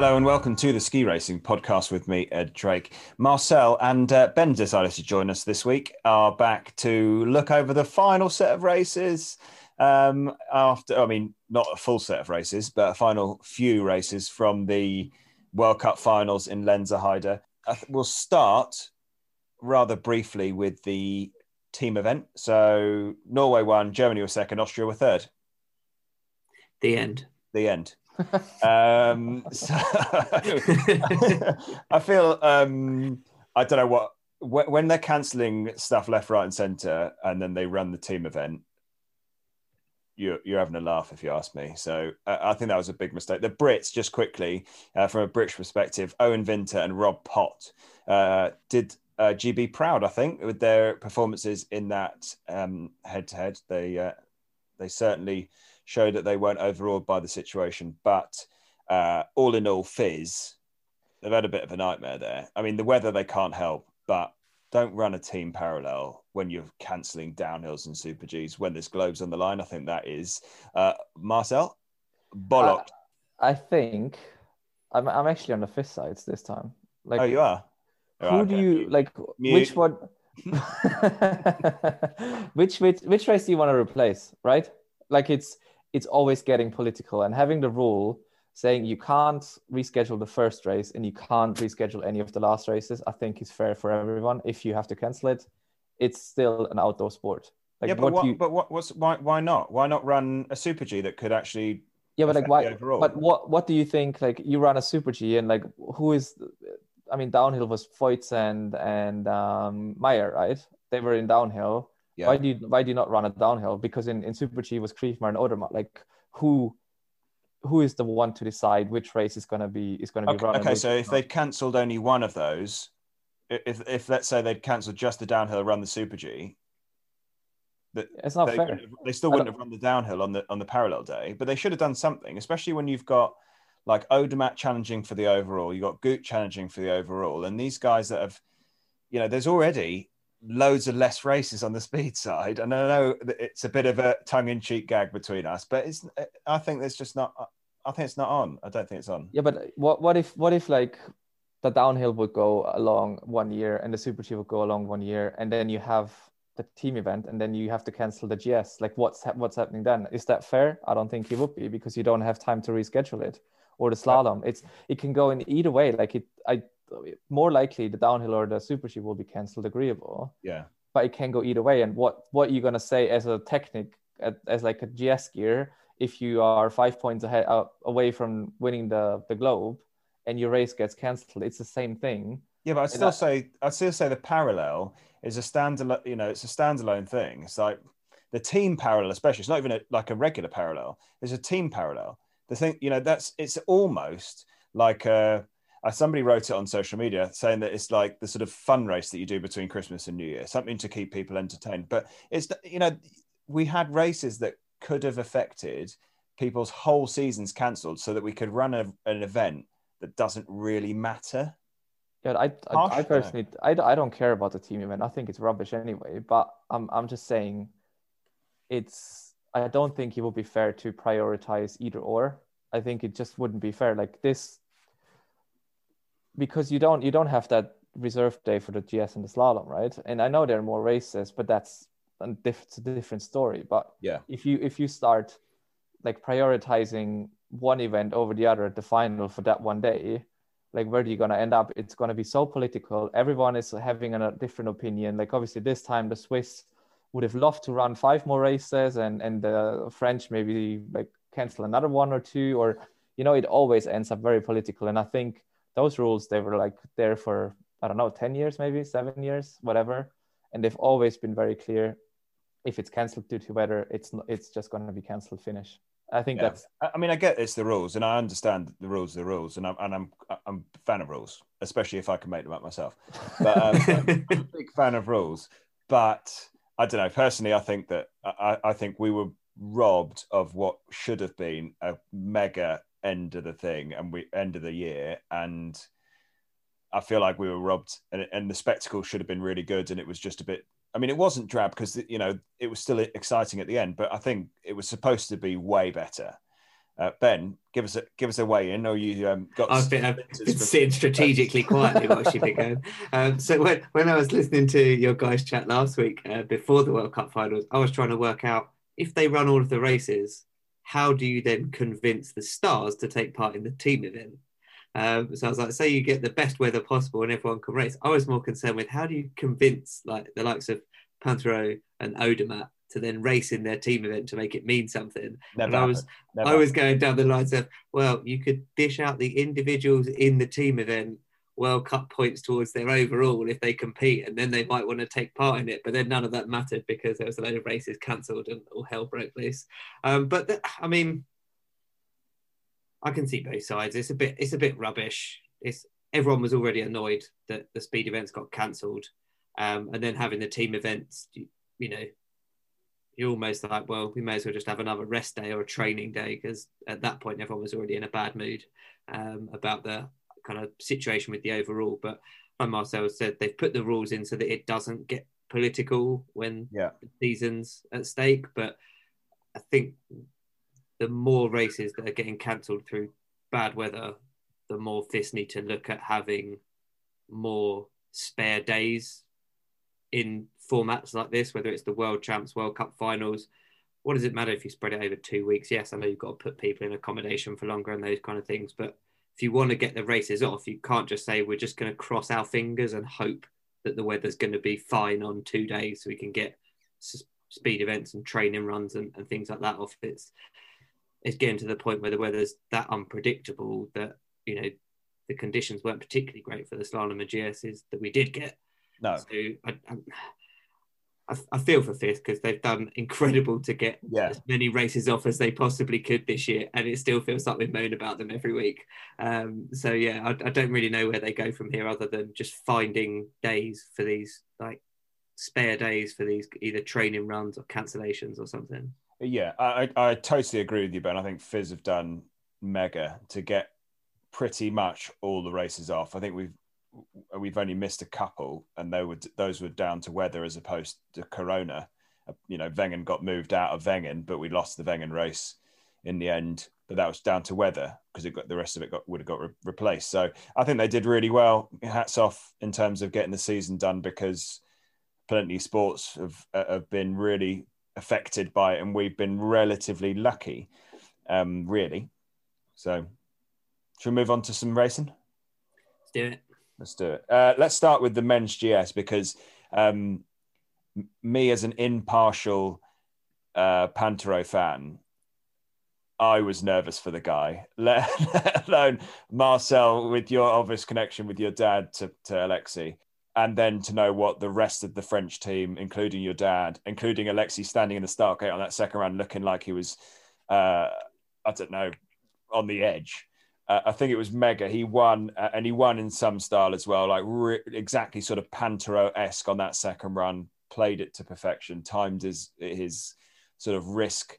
Hello and welcome to the Ski Racing Podcast with me, Ed Drake. Marcel and uh, Ben decided to join us this week, are back to look over the final set of races. Um, after, I mean, not a full set of races, but a final few races from the World Cup finals in Lenzerheide. We'll start rather briefly with the team event. So Norway won, Germany was second, Austria were third. The end. The end um, so I feel um, I don't know what when they're cancelling stuff left, right, and centre, and then they run the team event. You're, you're having a laugh if you ask me. So uh, I think that was a big mistake. The Brits, just quickly, uh, from a British perspective, Owen Vinter and Rob Pott uh, did uh, GB proud, I think, with their performances in that head to head. They uh, they certainly showed that they weren't overawed by the situation. But uh, all in all, FIS, they've had a bit of a nightmare there. I mean, the weather they can't help, but don't run a team parallel when you're cancelling downhills and super Gs when there's globes on the line. I think that is uh, Marcel bollock. Uh, I think I'm I'm actually on the FIS sides this time. Like, oh, you are. Who oh, okay. do you like? Mute. Which one? which which which race do you want to replace? Right? Like it's it's always getting political and having the rule saying you can't reschedule the first race and you can't reschedule any of the last races i think is fair for everyone if you have to cancel it. It's still an outdoor sport. Like yeah, but what, you, but what what's why why not? Why not run a super g that could actually yeah but like why but what what do you think like you run a super g and like who is i mean downhill was Feuz and and um Mayer right? They were in downhill yeah. Why do you why do you not run it downhill? Because in, in Super G was Kriechmayr and Odermatt. Like who who is the one to decide which race is gonna be is gonna be okay, run? Okay, so if they'd cancelled only one of those, if if let's say they'd cancelled just the downhill, run the Super G, that it's not they, fair. They still wouldn't have run the downhill on the on the parallel day, but they should have done something, especially when you've got like Odermatt challenging for the overall, you've got Gut challenging for the overall, and these guys that have, you know, there's already loads of less races on the speed side. And I know it's a bit of a tongue-in-cheek gag between us, but it's. Uh, I think there's just not. Uh, I think it's not on. I don't think it's on. Yeah, but uh, what what if what if like the downhill would go along one year and the super G would go along one year, and then you have the team event, and then you have to cancel the GS. Like what's what's happening then? Is that fair? I don't think it would be because you don't have time to reschedule it. Or the slalom, it's it can go in either way. Like it, I more likely the downhill or the super G will be cancelled agreeable. Yeah. But it can go either way. And what what you're gonna say as a technique as like a GS gear if you are five points ahead uh, away from winning the the globe and your race gets cancelled, it's the same thing. Yeah, but I'd still that, say I'd still say the parallel is a standalone. You know, it's a standalone thing. It's like the team parallel, especially. It's not even a, like a regular parallel. It's a team parallel. The thing, you know, that's it's almost like a uh, somebody wrote it on social media saying that it's like the sort of fun race that you do between Christmas and New Year, something to keep people entertained. But it's you know we had races that could have affected people's whole seasons cancelled, so that we could run a, an event that doesn't really matter. Yeah, I, I, I personally, I, I don't care about the team event. I think it's rubbish anyway. But I'm, I'm just saying, it's. I don't think it would be fair to prioritize either or. I think it just wouldn't be fair. Like this because you don't you don't have that reserve day for the GS and the slalom, right? And I know there are more races, but that's a, diff- a different story. But yeah, if you if you start like prioritizing one event over the other at the final for that one day, like where are you gonna end up? It's gonna be so political. Everyone is having a different opinion. Like obviously this time the Swiss would have loved to run five more races, and and the French maybe like cancel another one or two, or you know it always ends up very political. And I think those rules they were like there for I don't know 10 years maybe 7 years whatever and they've always been very clear if it's cancelled due to weather it's not, it's just going to be cancelled finish I think yeah. that's. I mean, I get it's the rules, and I understand the rules, the rules, and I'm and I'm I'm a fan of rules, especially if I can make them up myself. But um, I'm a big fan of rules. But I don't know. Personally, I think that I, I think we were robbed of what should have been a mega end of the thing and we end of the year and I feel like we were robbed and, and the spectacle should have been really good and it was just a bit I mean it wasn't drab because you know it was still exciting at the end but I think it was supposed to be way better Uh, ben, give us a give us a way in, or you um, got. I've been, I've been sitting strategically quietly watching it go. Um, so when, when I was listening to your guys chat last week uh, before the World Cup finals, I was trying to work out if they run all of the races, how do you then convince the stars to take part in the team event? Um, so I was like, say you get the best weather possible and everyone can race. I was more concerned with how do you convince like the likes of Pinturault and Odermatt to then race in their team event to make it mean something. Never and I was I was going down the lines of, well, you could dish out the individuals in the team event World Cup points towards their overall if they compete, and then they might want to take part in it. But then none of that mattered because there was a load of races cancelled and all hell broke loose. Um, but th- I mean, I can see both sides. It's a bit, it's a bit rubbish. It's everyone was already annoyed that the speed events got cancelled, um, and then having the team events, you, you know, you're almost like, well, we may as well just have another rest day or a training day because at that point everyone was already in a bad mood um, about the kind of situation with the overall. But like Marcel said, they've put the rules in so that it doesn't get political when Yeah. the season's at stake. But I think the more races that are getting cancelled through bad weather, the more FIS need to look at having more spare days in formats like this, whether it's the World Champs, World Cup finals. What does it matter if you spread it over two weeks? Yes, I know you've got to put people in accommodation for longer and those kind of things, but if you want to get the races off, you can't just say we're just going to cross our fingers and hope that the weather's going to be fine on two days so we can get s- speed events and training runs and, and things like that off. It's it's getting to the point where the weather's that unpredictable that you know the conditions weren't particularly great for the slalom and GSs that we did get. No. So I, I, I feel for FIS because they've done incredible to get Yeah. as many races off as they possibly could this year, and it still feels like we moan about them every week. Um, so yeah, I, I don't really know where they go from here, other than just finding days for these like spare days for these either training runs or cancellations or something. Yeah, I, I I totally agree with you, Ben. I think FIS have done mega to get pretty much all the races off. I think we've we've only missed a couple, and they were those were down to weather as opposed to Corona. You know, Wengen got moved out of Wengen, but we lost the Wengen race in the end. But that was down to weather because it got the rest of it got would have got re- replaced. So I think they did really well. Hats off in terms of getting the season done because plenty of sports have uh, have been really affected by it, and we've been relatively lucky, um, really. So, should we move on to some racing? Let's do it. Let's do it. Uh, let's start with the men's GS because um, me, as an impartial uh, Pinturault fan, I was nervous for the guy, let, let alone Marcel, with your obvious connection with your dad to, to Alexis, and then to know what the rest of the French team, including your dad, including Alexis, standing in the start gate on that second round, looking like he was, uh, I don't know, on the edge. Uh, I think it was mega. He won, uh, and he won in some style as well, like re- exactly sort of Pinturault esque on that second run. Played it to perfection, timed his his sort of risk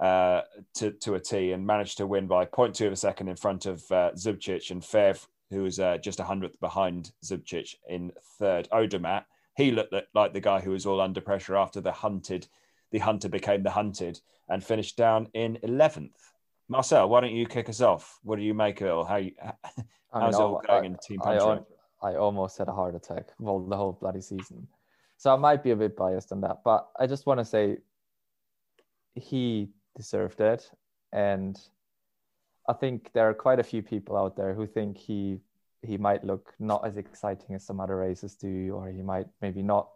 uh, to to a T, and managed to win by 0.2 of a second in front of uh, Zubcic and Faivre, who was uh, just a hundredth behind Zubcic in third. Odermatt, he looked like the guy who was all under pressure after the hunted, the hunter became the hunted, and finished down in eleventh. Marcel, why don't you kick us off? What do you make of it, or how you, I how's it all going I- in Team I, al- I almost had a heart attack well the whole bloody season. So I might be a bit biased on that, but I just want to say he deserved it. And I think there are quite a few people out there who think he he might look not as exciting as some other races do, or he might maybe not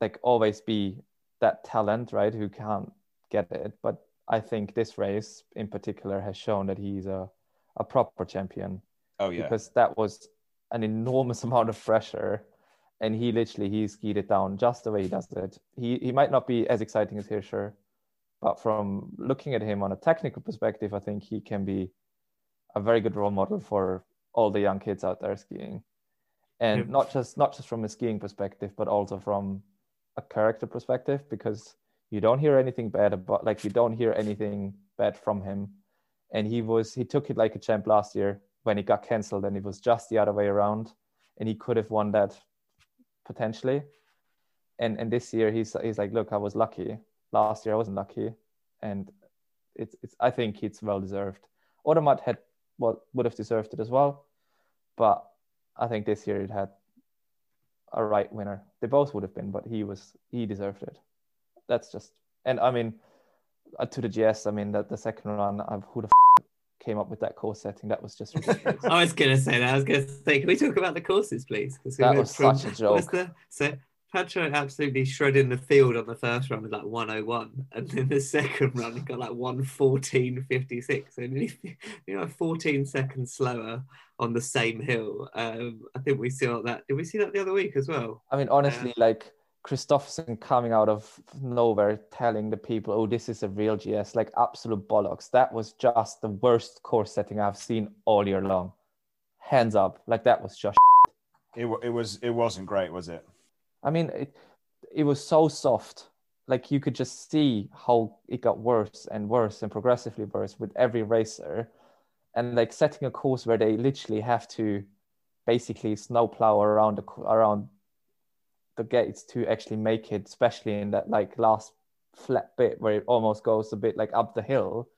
like always be that talent, right? Who can't get it. But I think this race in particular has shown that he's a, a proper champion. Oh yeah, because that was an enormous amount of pressure. And he literally he skied it down just the way he does it. He he might not be as exciting as hirscher but from looking at him on a technical perspective i think he can be a very good role model for all the young kids out there skiing. And Yeah. not just not just from a skiing perspective but also from a character perspective because you don't hear anything bad about like you don't hear anything bad from him and he was he took it like a champ last year when it got cancelled and it was just the other way around and he could have won that potentially and and this year he's he's like look i was lucky last year i wasn't lucky and it's, it's I think it's well deserved. Odermatt had what would have deserved it as well, but I think this year it had a right winner. They both would have been, but he was he deserved it. That's just and I mean uh, to the GS. I mean that the second run, I've, who the f- came up with that course setting? That was just ridiculous. I was going to say that. I was going to say, can we talk about the courses, please? We that was from, such a joke. The, so Pinturault absolutely shredding the field on the first run with like 101, and then the second run he got like 114.56, so nearly you know 14 seconds slower on the same hill. Um, I think we saw that. Did we see that the other week as well? I mean, honestly, like Kristoffersen coming out of nowhere telling the people, "Oh, this is a real GS," like absolute bollocks. That was just the worst course setting I've seen all year long. Hands up, like that was just. It, it was it wasn't great, was it? I mean, it, it was so soft. Like you could just see how it got worse and worse and progressively worse with every racer. And like setting a course where they literally have to basically snowplow around the, around the gates to actually make it, especially in that like last flat bit where it almost goes a bit like up the hill.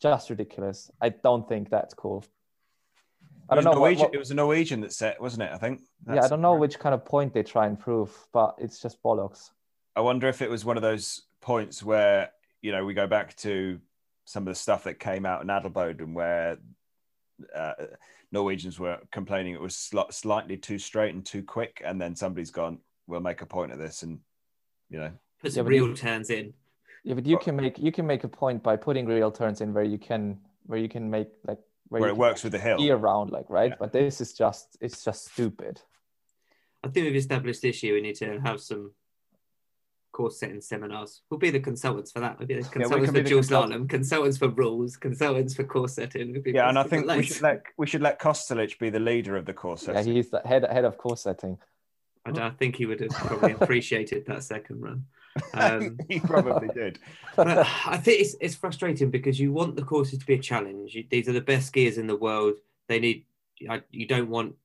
Just ridiculous. I don't think that's cool. I don't know. Norwegian, what, what, it was a Norwegian that set, wasn't it? I think. That's yeah, I don't know which kind of point they try and prove, but it's just bollocks. I wonder if it was one of those points where you know we go back to some of the stuff that came out in Adelboden where uh, Norwegians were complaining it was sl- slightly too straight and too quick, and then somebody's gone, "We'll make a point of this," and you know, put some yeah, real you, turns in. Yeah, but you can make you can make a point by putting real turns in where you can where you can make like where, where it works with the hill year round, like right. Yeah. But this is just it's just stupid. I think we've established this year we need to have some course setting seminars. We'll be the consultants for that. We'll be the consultants yeah, for dual slalom, consultants for rules, consultants for course setting. yeah, and I think we should let we should let Kostelic be the leader of the course setting. Yeah, he's the head head of course setting. I, I think he would have probably appreciated that second run. Um, he probably did. but I think it's, it's frustrating because you want the courses to be a challenge. these are the best skiers in the world. They need. You don't want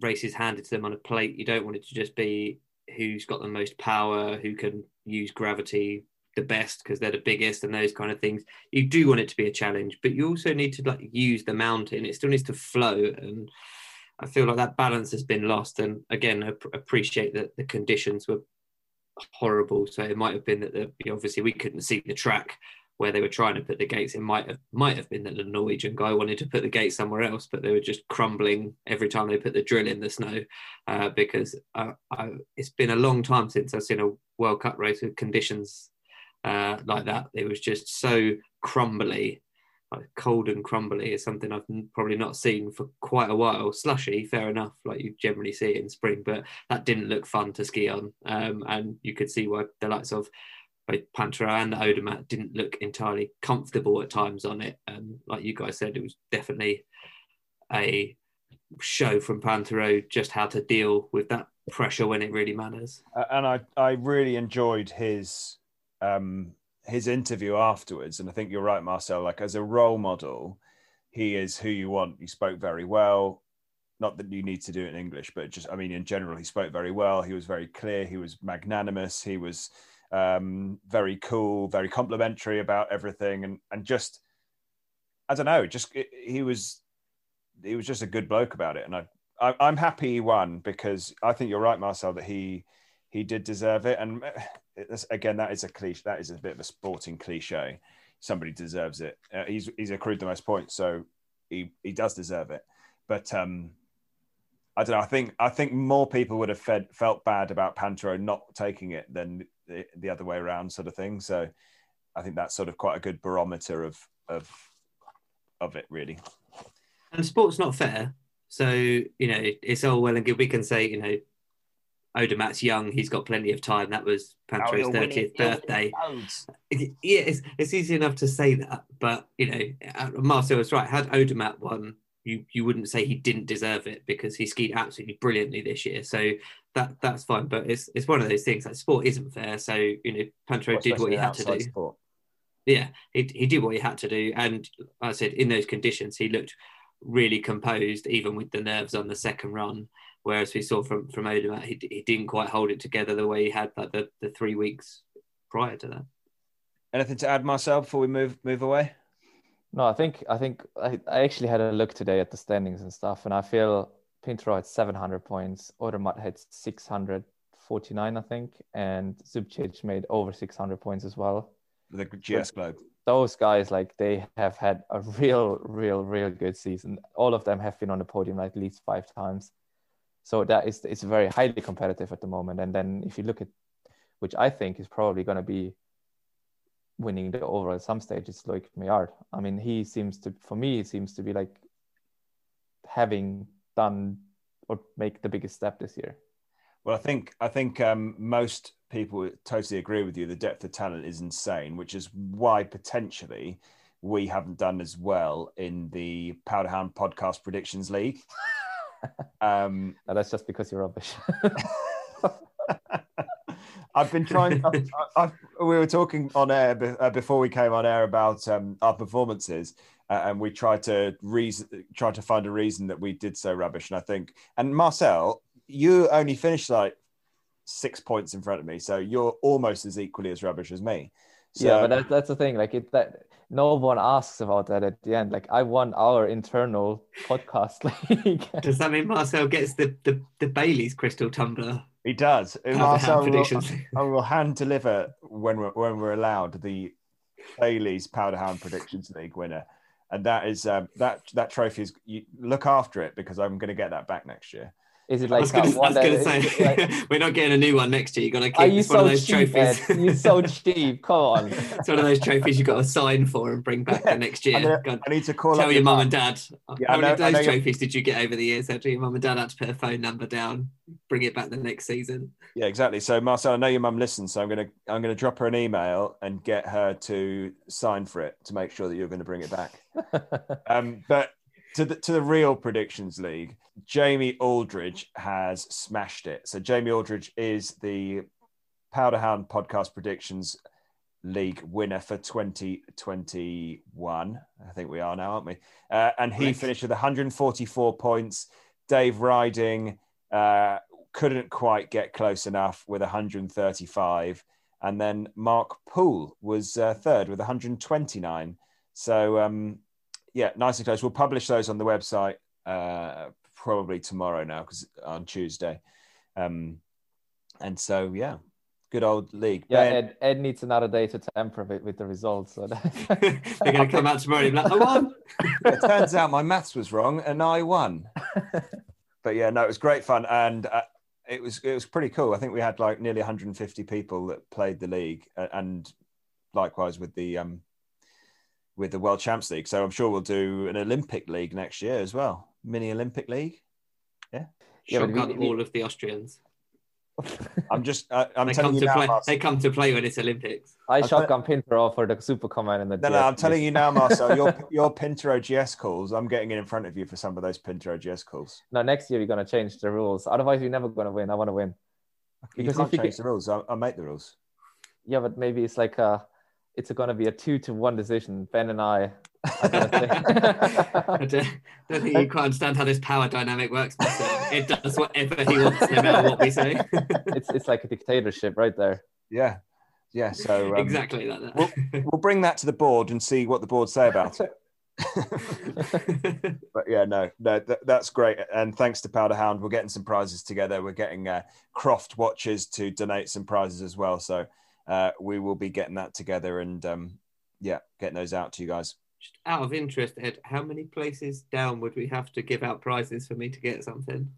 races handed to them on a plate. You don't want it to just be who's got the most power, who can use gravity the best because they're the biggest and those kind of things. You do want it to be a challenge, but you also need to like use the mountain. It still needs to flow, and I feel like that balance has been lost. And again, I appreciate that the conditions were horrible. So it might have been that the, obviously we couldn't see the track where they were trying to put the gates. It might have might have been that the Norwegian guy wanted to put the gate somewhere else, but they were just crumbling every time they put the drill in the snow. Uh, because I, I, it's been a long time since I've seen a World Cup race with conditions uh, like that. It was just so crumbly like cold and crumbly is something I've probably not seen for quite a while. Slushy, fair enough, like you generally see it in spring, but that didn't look fun to ski on. Um, and you could see why the likes of both Pinturault and the Odermatt didn't look entirely comfortable at times on it. And like you guys said, it was definitely a show from Pinturault just how to deal with that pressure when it really matters. and I, I really enjoyed his um, his interview afterwards, and I think you're right, Marcel. Like as a role model, he is who you want. He spoke very well. Not that you need to do it in English, but just I mean, in general, he spoke very well. He was very clear. He was magnanimous. He was um, very cool, very complimentary about everything, and and just I don't know, just he was he was just a good bloke about it, and I, I I'm happy he won because I think you're right, Marcel, that he he did deserve it, and again, that is a cliche. That is a bit of a sporting cliche. Somebody deserves it. Uh, he's he's accrued the most points, so he he does deserve it. But um, I don't know. I think I think more people would have fed, felt bad about Pinturault not taking it than the, the other way around, sort of thing. So I think that's sort of quite a good barometer of of of it, really. And sport's not fair. So you know, it's all well and good. We can say you know Odermatt's young, he's got plenty of time. That was Pinturault's thirtieth birthday. Yeah, it's, it's easy enough to say that, but you know, uh, Marcel was right. Had Odermatt won, you you wouldn't say he didn't deserve it because he skied absolutely brilliantly this year. So that that's fine. But it's it's one of those things. Like sport isn't fair. So you know, Pinturault well, did what he had to do. Sport. Yeah, he he did what he had to do, and like I said in those conditions, he looked really composed, even with the nerves on the second run. Whereas we saw from from Odermatt, he, he didn't quite hold it together the way he had like the, the three weeks prior to that. Anything to add, Marcel, before we move move away? No, I think I think I, I actually had a look today at the standings and stuff, and I feel Pinturault had 700 points, Odermatt had 649, I think, and Zubcic made over 600 points as well. The GS Globe. Those guys, like they have had a real, real, real good season. All of them have been on the podium like at least five times. So that is it's very highly competitive at the moment. And then if you look at, which I think is probably going to be winning the overall at some stage, it's like Meillard. I mean, he seems to, for me, it seems to be like having done or make the biggest step this year. Well, I think I think um, most people totally agree with you. The depth of talent is insane, which is why potentially we haven't done as well in the Powderhound Podcast Predictions League. um, no, that's just because you're rubbish. I've been trying. I've, I've, we were talking on air be, uh, before we came on air about um, our performances, uh, and we tried to reason, try to find a reason that we did so rubbish. And I think, and Marcel, you only finished like six points in front of me, so you're almost as equally as rubbish as me. So, yeah, but that, that's the thing. Like it, that no one asks about that at the end. Like I won our internal podcast league. Does that mean Marcel gets the the, the Bailey's crystal tumbler? He does. Marcel will, I will hand deliver when we're when we're allowed the Bailey's Powder Powderhound Predictions League winner, and that is um, that that trophy is. You look after it because I'm going to get that back next year. Is it like I was going to say like, we're not getting a new one next year. You're going to keep it's one of those cheap, trophies. Ed? You're so cheap. Come on. it's one of those trophies you've got to sign for and bring back the next year. I, know, I need to call tell your mum and dad. Yeah, How many of those trophies did you get over the years? After your mum and dad had to put a phone number down, bring it back the next season. Yeah, exactly. So Marcel, I know your mum listens, so I'm gonna I'm gonna drop her an email and get her to sign for it to make sure that you're going to bring it back. um, but to the to the real predictions league, Jamie Aldridge has smashed it. So Jamie Aldridge is the Powderhound Podcast Predictions League winner for 2021. I think we are now, aren't we? Uh, and he finished with 144 points. Dave Riding uh, couldn't quite get close enough with 135. And then Mark Poole was uh, third with 129. So um, yeah, nice and close. We'll publish those on the website uh, probably tomorrow now because on Tuesday. Um, and so yeah, good old league. Yeah, Ed, Ed, needs another day to tamper with, with the results. So They're going to come out tomorrow and be like, I won. it turns out my maths was wrong and I won. but yeah, no, it was great fun and. Uh, it was it was pretty cool. I think we had like nearly 150 people that played the league, and likewise with the um, with the World Champs League. So I'm sure we'll do an Olympic League next year as well. Mini Olympic League. Yeah. Shotgun yeah, we, all of the Austrians. I'm just. Uh, I'm they telling come you to now, play. Marcel. They come to play when it's Olympics. I I'm shotgun t- Pinturault for the Super Combined and the. No, GS no. I'm telling you now, Marcel. your your Pinturault GS calls. I'm getting it in front of you for some of those Pinturault GS calls. No, next year we're gonna change the rules. Otherwise, we're never gonna win. I want to win. Because you can't change get... the rules. I'll, I'll make the rules. Yeah, but maybe it's like a it's going to be a two to one decision. Ben and I. I don't, don't think you quite understand how this power dynamic works. Myself. It does whatever he wants, no matter what we say. it's it's like a dictatorship right there. Yeah, yeah. So um, exactly like that. We'll, we'll bring that to the board and see what the board say about it. but yeah, no, no, th- that's great. And thanks to Powderhound, we're getting some prizes together. We're getting uh, Croft watches to donate some prizes as well. So uh, we will be getting that together and um, yeah, getting those out to you guys. Just out of interest, Ed, how many places down would we have to give out prizes for me to get something?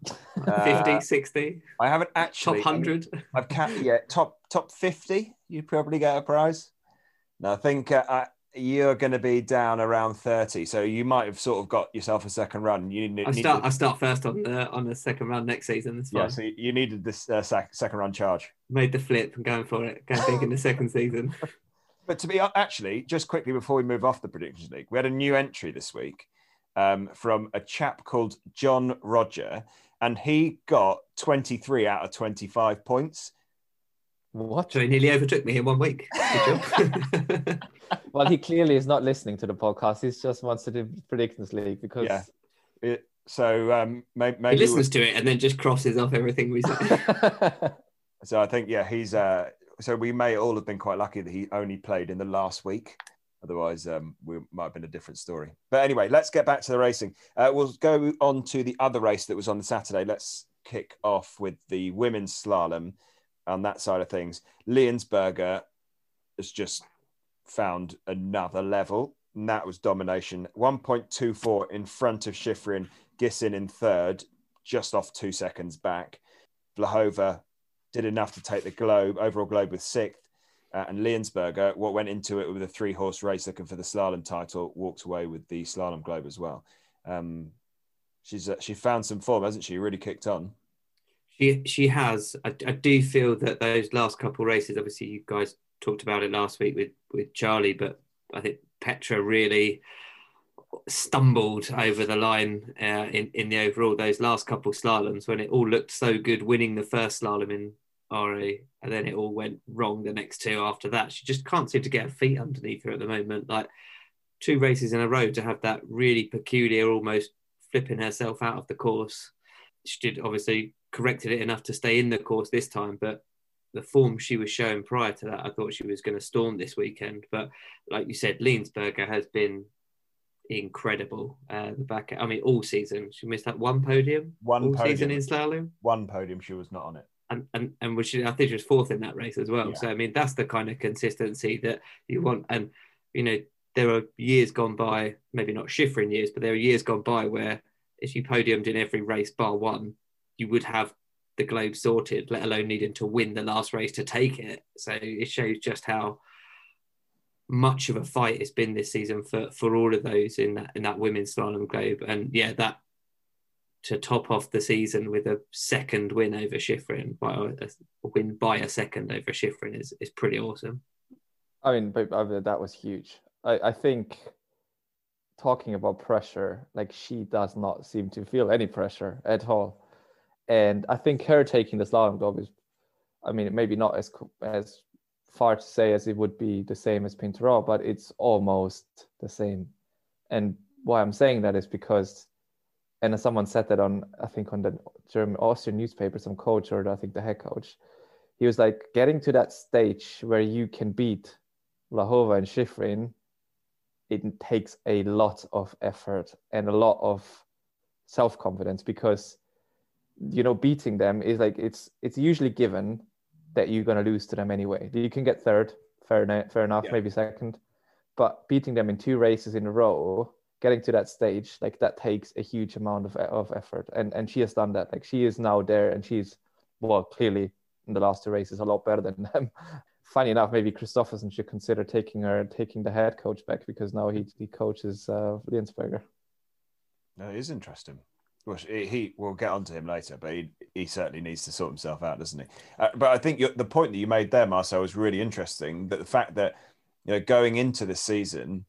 Uh, 50, 60? I haven't actually. Top 100? I've capped, yeah, top top 50, you'd probably get a prize. No, I think uh, I, you're going to be down around 30 so you might have sort of got yourself a second run. You need, I start to... I start first on the on the second run next season yeah so you needed this uh, sec- second run charge. Made the flip and going for it going big in the second season. But to be actually just quickly before we move off the predictions league we had a new entry this week um, from a chap called John Roger and he got 23 out of 25 points what? So he nearly overtook me in one week. well, he clearly is not listening to the podcast. He just wants to do predictions league because. Yeah. It, so um, maybe, maybe he listens to it and then just crosses off everything we say. so I think yeah, he's. Uh, so we may all have been quite lucky that he only played in the last week Otherwise, um, we might have been a different story. But anyway, let's get back to the racing. Uh, we'll go on to the other race that was on the Saturday. Let's kick off with the women's slalom on that side of things. Liensberger has just found another level, and that was domination. 1.24 in front of Shiffrin, Gisin in third, just off two seconds back. Vlhova did enough to take the globe, overall globe with sixth. Uh, and Liensberger, what went into it with a three horse race looking for the slalom title, walked away with the slalom globe as well. Um, she's uh, she found some form, hasn't she? Really kicked on. She she has. I, I do feel that those last couple races, obviously, you guys talked about it last week with with Charlie, but I think Petra really stumbled over the line uh, in in the overall. Those last couple slaloms when it all looked so good, winning the first slalom in Åre, and then it all went wrong the next two after that. She just can't seem to get her feet underneath her at the moment. Like two races in a row to have that really peculiar, almost flipping herself out of the course. She did obviously corrected it enough to stay in the course this time, but the form she was showing prior to that, I thought she was going to storm this weekend. But like you said, Liensberger has been incredible. Uh, the back, I mean, all season she missed that one podium. One podium. season in slalom. One podium, she was not on it. and and and was she, I think she was fourth in that race as well. Yeah. So I mean, that's the kind of consistency that you want. And you know, there are years gone by, maybe not Shiffrin years, but there are years gone by where if you podiumed in every race bar one, you would have the globe sorted, let alone needing to win the last race to take it. So it shows just how much of a fight it's been this season for for all of those in that in that women's slalom globe. And yeah, that to top off the season with a second win over Shiffrin by a, a win by a second over Shiffrin is is pretty awesome. I mean, but, but that was huge. I, I think talking about pressure, like she does not seem to feel any pressure at all. And I think her taking the slalom globe is, I mean, maybe not as as far to say as it would be the same as Pinturault, but it's almost the same. And why I'm saying that is because, and someone said that on, I think on the German Austrian newspaper, some coach or I think the head coach, he was like getting to that stage where you can beat Vlhova and Shiffrin, it takes a lot of effort and a lot of self confidence because you know beating them is like it's it's usually given that you're going to lose to them anyway. You can get third, fair enough, fair enough, Yeah. maybe second, but beating them in two races in a row, getting to that stage, like that takes a huge amount of of effort, and and she has done that. Like she is now there, and she's well clearly in the last two races a lot better than them. Funny enough, maybe Kristoffersen should consider taking her taking the head coach back because now he he coaches uh, Liensberger. that is interesting. Well, he, he we'll get onto him later, but he, he certainly needs to sort himself out, doesn't he? Uh, but I think the point that you made there, Marcel, was really interesting. That the fact that you know going into the season,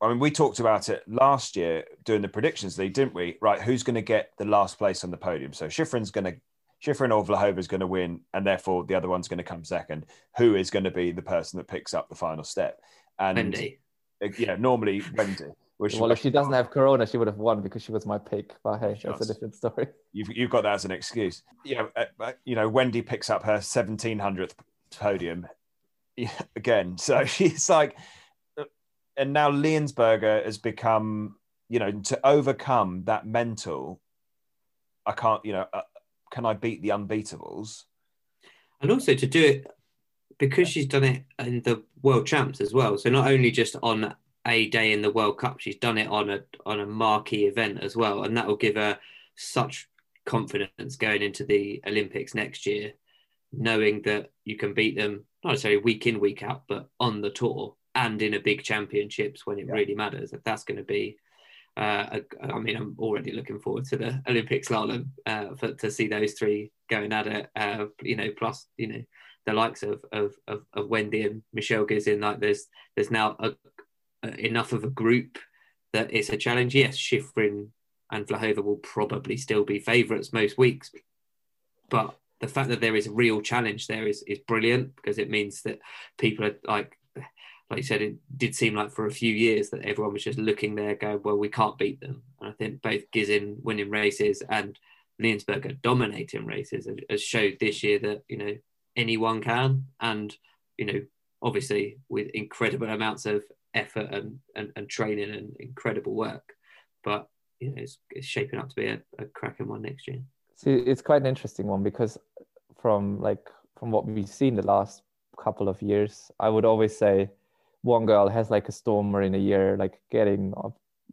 I mean, we talked about it last year doing the predictions league, didn't we? Right, who's going to get the last place on the podium? So Shiffrin's going to Shiffrin or Vlhova is going to win, and therefore the other one's going to come second. Who is going to be the person that picks up the final step? And Wendy. yeah, normally Wendy. Which Well, if she doesn't have Corona, she would have won because she was my pick. But hey, that's a different story. You've, you've got that as an excuse. Yeah, uh, uh, you know, Wendy picks up her 1700th podium again. So she's like, uh, and now Liensberger has become, you know, to overcome that mental, I can't, you know, uh, can I beat the unbeatables? and also to do it because she's done it in the world champs as well so not only just on a day in the world cup she's done it on a on a marquee event as well and that will give her such confidence going into the olympics next year knowing that you can beat them not necessarily week in week out but on the tour and in a big championships when it Yeah. really matters that that's going to be uh, a- I mean, I'm already looking forward to the Olympic slalom uh, for, to see those three going at it. Uh, you know, plus you know the likes of of, of, of Wendy and Michelle Gisin. Like there's there's now a, a- Uh, enough of a group that it's a challenge. Yes, Shiffrin and Vlhova will probably still be favourites most weeks, but the fact that there is a real challenge there is is brilliant because it means that people are like like you said, it did seem like for a few years that everyone was just looking there, going, "Well, we can't beat them." And I think both Gisin winning races and Liensberger dominating races has showed this year that you know anyone can, and you know obviously with incredible amounts of effort and, and, and training and incredible work. But you know, it's, it's shaping up to be a, a cracking one next year. See, it's quite an interesting one because from like from what we've seen the last couple of years, I would always say one girl has like a stormer in a year, like getting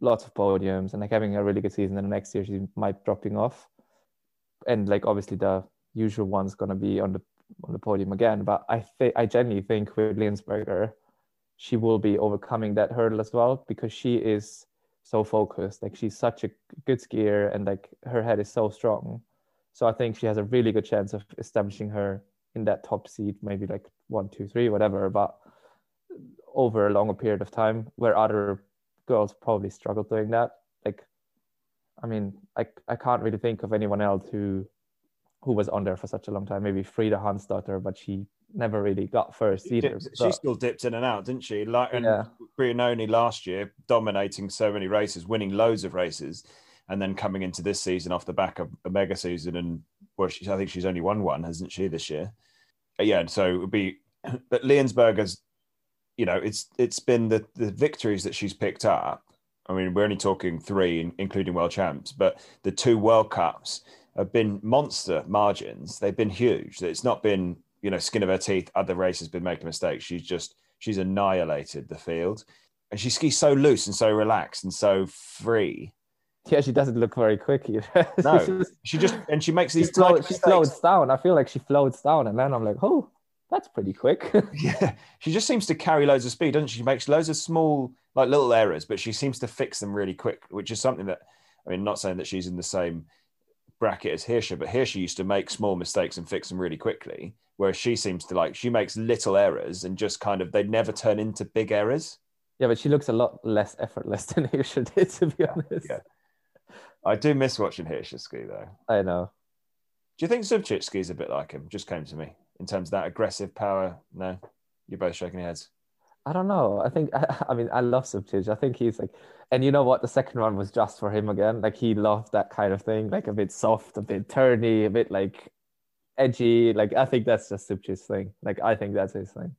lots of podiums and like having a really good season, and the next year she might dropping off. And like obviously the usual one's gonna be on the on the podium again. But I think I genuinely think with Liensberger, she will be overcoming that hurdle as well because she is so focused. Like she's such a good skier and like her head is so strong. So I think she has a really good chance of establishing her in that top seat, maybe like one, two, three, whatever. But over a longer period of time, where other girls probably struggle doing that. Like, I mean, I I can't really think of anyone else who who was on there for such a long time. Maybe Frida Hansdotter, but she never really got first she either. Dipped, she still dipped in and out, didn't she? Like and Yeah. Brignone last year, dominating so many races, winning loads of races, and then coming into this season off the back of a mega season. And well, she, I think she's only won one, hasn't she, this year? Uh, Yeah, so it would be. But Liensberger's, you know, it's it's been the the victories that she's picked up. I mean, we're only talking three, including world champs, but the two World Cups have been monster margins. They've been huge. It's not been, you know, skin of her teeth. Other races been making mistakes. She's just she's annihilated the field, and she skis so loose and so relaxed and so free. Yeah, she doesn't look very quick either. No, She just and she makes she, these float, tiny she floats down. I feel like she floats down, and then I'm like, oh, that's pretty quick. Yeah, she just seems to carry loads of speed, doesn't she? She makes loads of small, like little errors, but she seems to fix them really quick, which is something that, I mean, not saying that she's in the same bracket as Hirscher, but Hirscher used to make small mistakes and fix them really quickly, whereas she seems to like, she makes little errors and just kind of, they never turn into big errors. yeah, but she looks a lot less effortless than Hirscher did, to be honest. yeah. I do miss watching Hirscher ski, though. I know. Do you think Zubcic skis a bit like him? Just came to me in terms of that aggressive power. No, you're both shaking your heads. I don't know. I think I mean I love Zubcic. I think he's like, and you know what? The second one was just for him again. Like he loved that kind of thing, like a bit soft, a bit turny, a bit like edgy. Like I think that's just Zubcic's thing. Like I think that's his thing.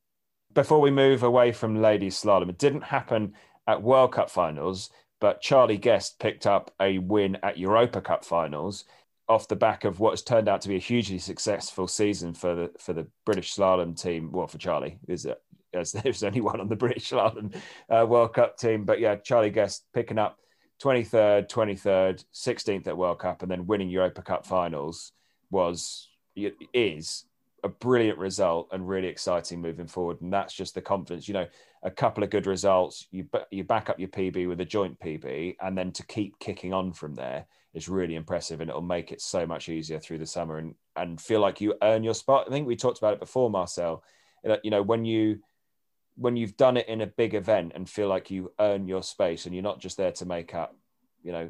before we move away from ladies slalom, it didn't happen at World Cup finals, but Charlie Guest picked up a win at Europa Cup finals off the back of what's turned out to be a hugely successful season for the for the British slalom team. Well, for Charlie, is it? As there's only one on the British slalom uh, World Cup team, but yeah, Charlie Guest picking up 23rd, 23rd, 16th at World Cup, and then winning Europa Cup finals was is a brilliant result and really exciting moving forward. And that's just the confidence. You know, a couple of good results, you you back up your PB with a joint PB, and then to keep kicking on from there is really impressive, and it'll make it so much easier through the summer and and feel like you earn your spot. I think we talked about it before, Marcel. You know, when you when you've done it in a big event and feel like you earn your space, and you're not just there to make up, you know,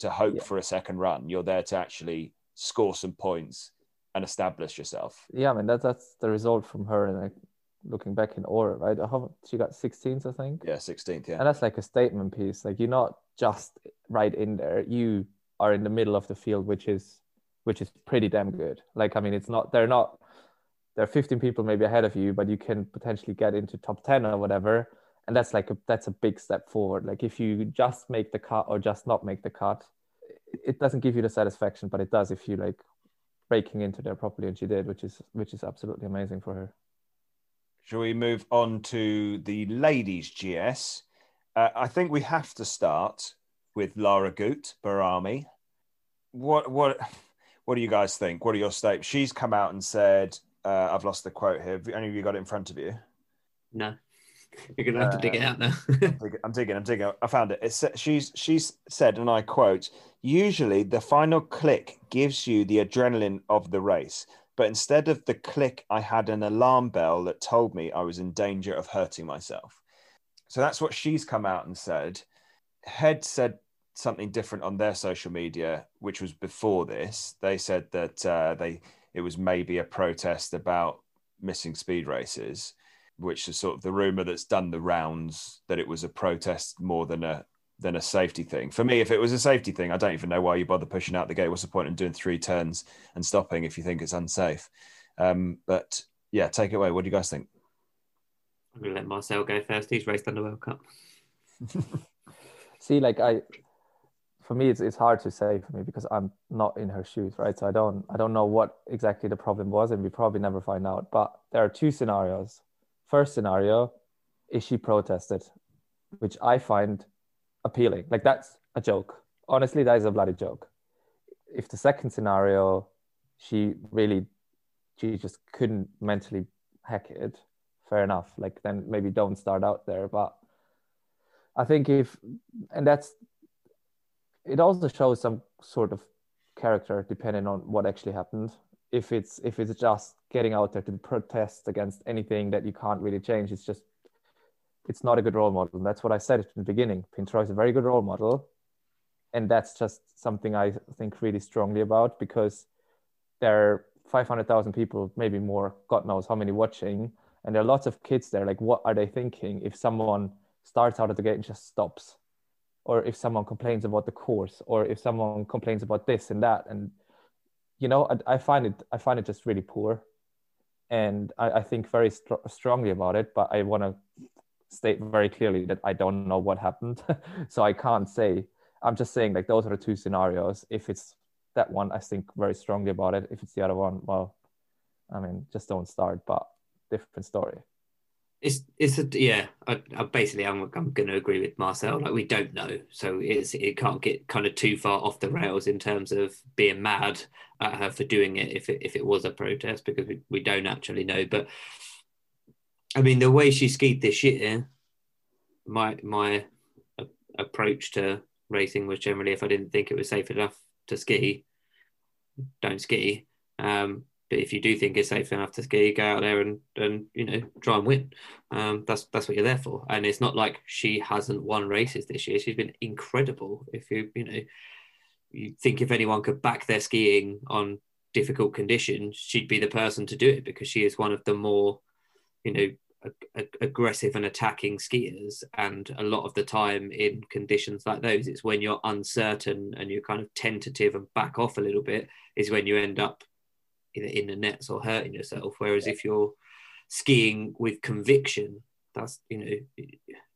to hope Yeah. for a second run. You're there to actually score some points and establish yourself. Yeah, I mean that that's the result from her. and Like looking back in order, right? How, she got 16th, I think. Yeah, 16th. Yeah. And that's like a statement piece. Like you're not just right in there. You are in the middle of the field, which is which is pretty damn good. Like I mean, it's not they're not there are 15 people maybe ahead of you, but you can potentially get into top 10 or whatever. And that's like a that's a big step forward. Like if you just make the cut or just not make the cut, it doesn't give you the satisfaction, but it does if you like breaking into there properly, and she did, which is which is absolutely amazing for her. Shall we move on to the ladies' GS? Uh, I think we have to start with Lara Gut Barami. What what what do you guys think? What are your statements? She's come out and said, uh, "I've lost the quote here. Have any of you got it in front of you?" No, you're gonna have to dig it out now. I'm digging, I'm digging. I'm digging. I found it. It's, she's she's said, and I quote: "Usually, the final click gives you the adrenaline of the race, but instead of the click, I had an alarm bell that told me I was in danger of hurting myself." So that's what she's come out and said. Head said something different on their social media, which was before this. They said that uh, they it was maybe a protest about missing speed races which is sort of the rumor that's done the rounds that it was a protest more than a than a safety thing. For me, if it was a safety thing, I don't even know why you bother pushing out the gate. What's the point in doing three turns and stopping if you think it's unsafe? Um, but yeah, take it away. What do you guys think? I'm gonna let Marcel go first. He's raced on the World Cup. See, like I, for me, it's it's hard to say for me because I'm not in her shoes, right? So I don't I don't know what exactly the problem was, and we probably never find out. But there are two scenarios. First scenario, is she protested, which I find appealing. Like that's a joke. Honestly, that is a bloody joke. If the second scenario, she really, she just couldn't mentally hack it. Fair enough. Like then maybe don't start out there. But I think if, and that's, it also shows some sort of character depending on what actually happened. If it's if it's just getting out there to protest against anything that you can't really change, it's just it's not a good role model. And that's what I said at the beginning. Pinto is a very good role model. And that's just something I think really strongly about because there are 500,000 people, maybe more, God knows how many watching. And there are lots of kids there. Like, what are they thinking if someone starts out of the gate and just stops? Or if someone complains about the course, or if someone complains about this and that. And, you know, I, I find it, I find it just really poor. And I, I think very st- strongly about it, but I want to state very clearly that I don't know what happened. so I can't say. I'm just saying like those are the two scenarios. If it's that one, I think very strongly about it. If it's the other one, well, I mean, just don't start. But different story. It's it's a yeah. I, I basically I'm I'm going to agree with Marcel. Like we don't know, so it's it can't get kind of too far off the rails in terms of being mad at her for doing it if it if it was a protest because we, we don't actually know. But I mean, the way she skied this year, my my approach to racing was generally if I didn't think it was safe enough to ski, don't ski. Um, but if you do think it's safe enough to ski, go out there and, and you know try and win. Um, that's that's what you're there for. And it's not like she hasn't won races this year. She's been incredible. If you you know you think if anyone could back their skiing on difficult conditions, she'd be the person to do it because she is one of the more you know aggressive and attacking skiers and a lot of the time in conditions like those it's when you're uncertain and you're kind of tentative and back off a little bit is when you end up in the nets or hurting yourself whereas if you're skiing with conviction that's you know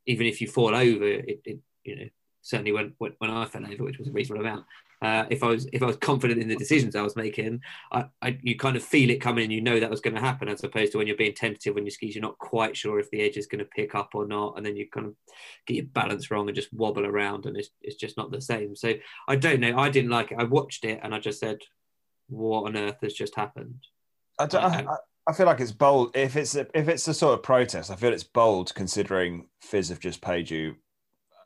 even if you fall over it, it you know certainly when when I fell over which was a reasonable amount uh, if I was if I was confident in the decisions I was making, I, I you kind of feel it coming and you know that was going to happen, as opposed to when you're being tentative when you skis, you're not quite sure if the edge is going to pick up or not, and then you kind of get your balance wrong and just wobble around, and it's it's just not the same. So I don't know. I didn't like it. I watched it and I just said, "What on earth has just happened?" I, don't I, I feel like it's bold. If it's a, if it's a sort of protest, I feel it's bold considering FIS have just paid you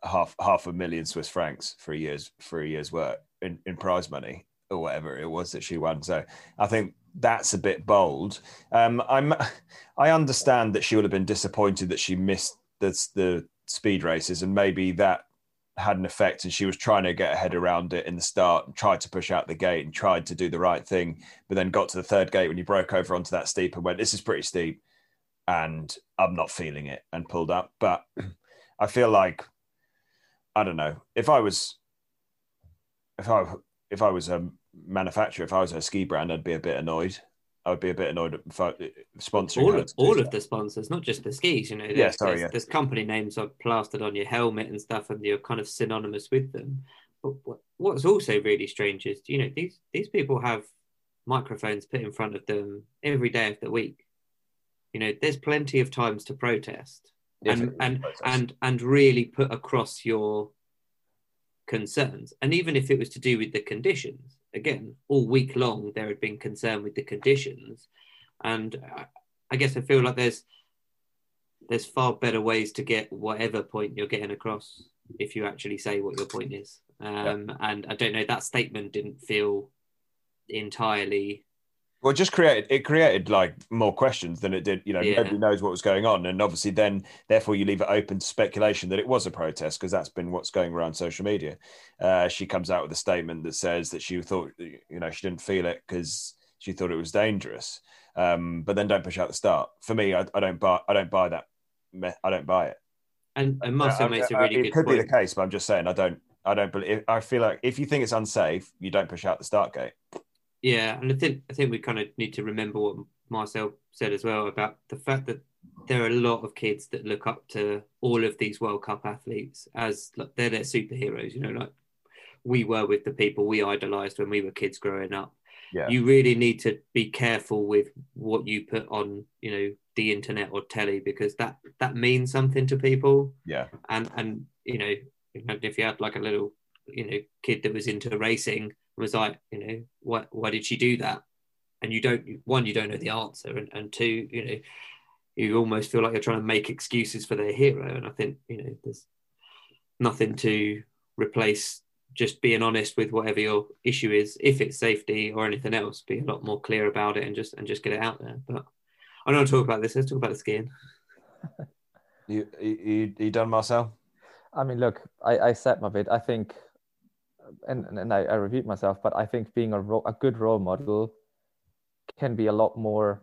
half half a million Swiss francs for a year's for a year's work in, in prize money or whatever it was that she won. So I think that's a bit bold. Um, I'm I understand that she would have been disappointed that she missed the the speed races, and maybe that had an effect. And she was trying to get her head around it in the start, and tried to push out the gate, and tried to do the right thing, but then got to the third gate when you broke over onto that steep and went, "This is pretty steep," and I'm not feeling it, and pulled up. But I feel like I don't know if I was if I if I was a manufacturer, if I was a ski brand, I'd be a bit annoyed. I would be a bit annoyed if I, sponsoring all of all of the sponsors, not just the skis. You know, there's, yeah, sorry, there's, yeah. there's company names are plastered on your helmet and stuff, and you're kind of synonymous with them. But what's also really strange is, you know, these these people have microphones put in front of them every day of the week. You know, there's plenty of times to protest and and protest. and and really put across your concerns. And even if it was to do with the conditions, again, all week long there had been concern with the conditions. And I guess I feel like there's there's far better ways to get whatever point you're getting across if you actually say what your point is. Um, yeah. And I don't know, that statement didn't feel entirely well, it just created it created like more questions than it did. You know, yeah. nobody knows what was going on, and obviously, then therefore you leave it open to speculation that it was a protest because that's been what's going around social media. Uh, she comes out with a statement that says that she thought, you know, she didn't feel it because she thought it was dangerous. Um, but then don't push out the start. For me, I, I, don't buy. I don't buy that. I don't buy it. And, and Marcel makes a really it could point. be the case, but I'm just saying I don't. I don't believe. I feel like if you think it's unsafe, you don't push out the start gate. Yeah, and I think I think we kind of need to remember what Marcel said as well about the fact that there are a lot of kids that look up to all of these World Cup athletes as like, they're their superheroes. You know, like we were with the people we idolized when we were kids growing up. Yeah. You really need to be careful with what you put on, you know, the internet or telly because that that means something to people. Yeah. And and you know, if you had like a little, you know, kid that was into racing was like, you know, why why did she do that? And you don't one, you don't know the answer, and, and two, you know, you almost feel like you're trying to make excuses for their hero. And I think, you know, there's nothing to replace just being honest with whatever your issue is. If it's safety or anything else, be a lot more clear about it and just and just get it out there. But I don't want to talk about this. Let's talk about the skiing. You, you, you done, Marcel? I mean, look, I, I said my bit. I think, and and I, I repeat myself, but I think being a ro- a good role model can be a lot more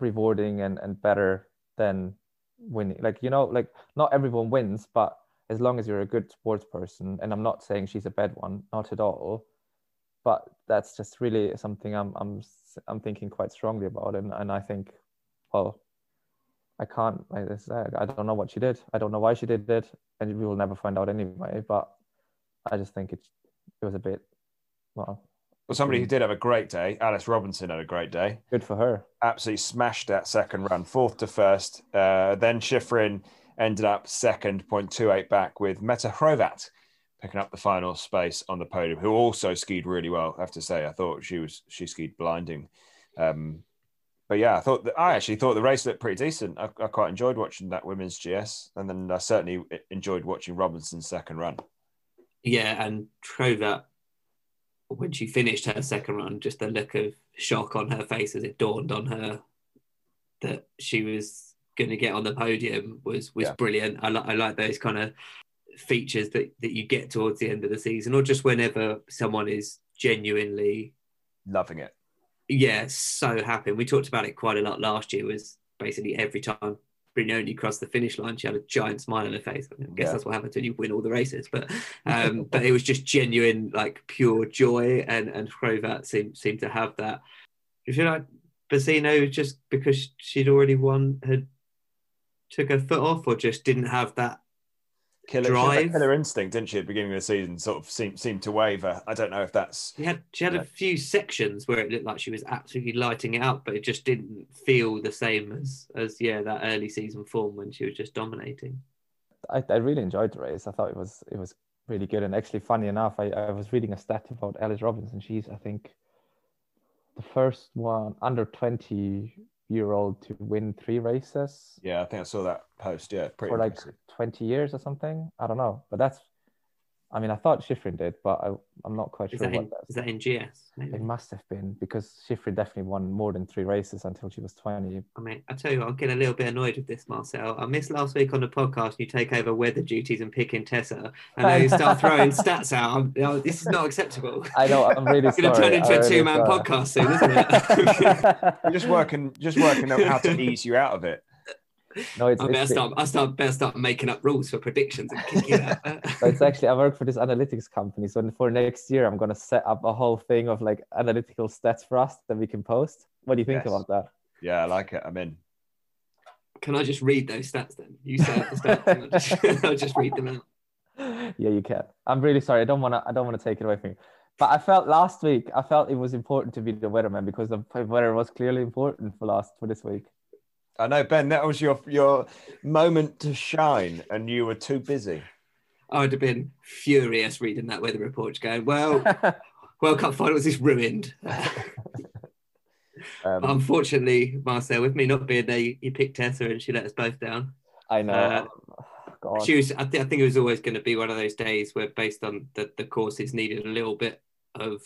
rewarding and and better than winning. Like you know, like not everyone wins, but as long as you're a good sports person, and I'm not saying she's a bad one, not at all, but that's just really something I'm I'm I'm thinking quite strongly about, and and I think, well, I can't. I I don't know what she did. I don't know why she did it, and we will never find out anyway. But I just think it it was a bit well. Well, somebody who did have a great day, Alice Robinson had a great day. Good for her. Absolutely smashed that second run, fourth to first. Uh, then Shiffrin ended up second, 0.28 back with Meta Hrovat picking up the final space on the podium, who also skied really well. I have to say, I thought she was she skied blinding. Um, but yeah, I thought that, I actually thought the race looked pretty decent. I, I quite enjoyed watching that women's GS, and then I certainly enjoyed watching Robinson's second run. Yeah, and Hrovat when she finished her second run, just the look of shock on her face as it dawned on her that she was going to get on the podium was was Yeah. brilliant. I, li- I like those kind of features that that you get towards the end of the season, or just whenever someone is genuinely Loving it. yeah so happy. We talked about it quite a lot last year. Was basically every time Brignone crossed the finish line, she had a giant smile on her face. I, guess Yeah. that's what happens when you win all the races. But um, but it was just genuine, like pure joy, and and Hrovat seemed seemed to have that. If you feel like Bassino, just because she'd already won had took her foot off, or just didn't have that Killer, she had Drive. killer instinct, didn't she, at the beginning of the season? Sort of seemed seemed to waver. I don't know if that's She had she had a few sections where it looked like she was absolutely lighting it up, but it just didn't feel the same as as yeah that early season form when she was just dominating. I, I really enjoyed the race. I thought it was it was really good and actually funny enough. I, I was reading a stat about Alice Robinson. She's I think the first one under twenty year old to win three races yeah. I think I saw that post. Yeah, pretty for like impressive. twenty years or something. I don't know, but that's. I mean, I thought Shiffrin did, but I, I'm not quite Is sure that in, that's. is that in GS? Maybe? It must have been because Shiffrin definitely won more than three races until she was 20. I mean, I tell you, what, I'm getting a little bit annoyed with this, Marcel. I missed last week on the podcast. You take over weather duties and pick in Tessa, and then you start throwing stats out. I'm, you know, this is not acceptable. I know, I'm really It's going to turn into I a really two-man sorry. podcast soon, isn't it? We're just working, just working out how to ease you out of it. No, it's, I better it's, start. I start better start making up rules for predictions and kick you out. So it's actually I work for this analytics company. So for next year, I'm gonna set up a whole thing of like analytical stats for us that we can post. What do you think Yes. about that? Yeah, I like it. I'm in. Can I just read those stats then? You say the stats, I'll just, I'll just read them out. yeah, you can. I'm really sorry. I don't wanna I don't wanna take it away from you. But I felt last week I felt it was important to be the weatherman because the weather was clearly important for last for this week. I know, Ben. That was your your moment to shine, and you were too busy. I'd have been furious reading that weather report, going, "Well, World Cup finals is ruined." Um, Unfortunately, Marcel, with me not being there, you you picked Tessa and she let us both down. I know. uh, God. She was. I, th- I think it was always going to be one of those days where, based on the the courses, needed a little bit of,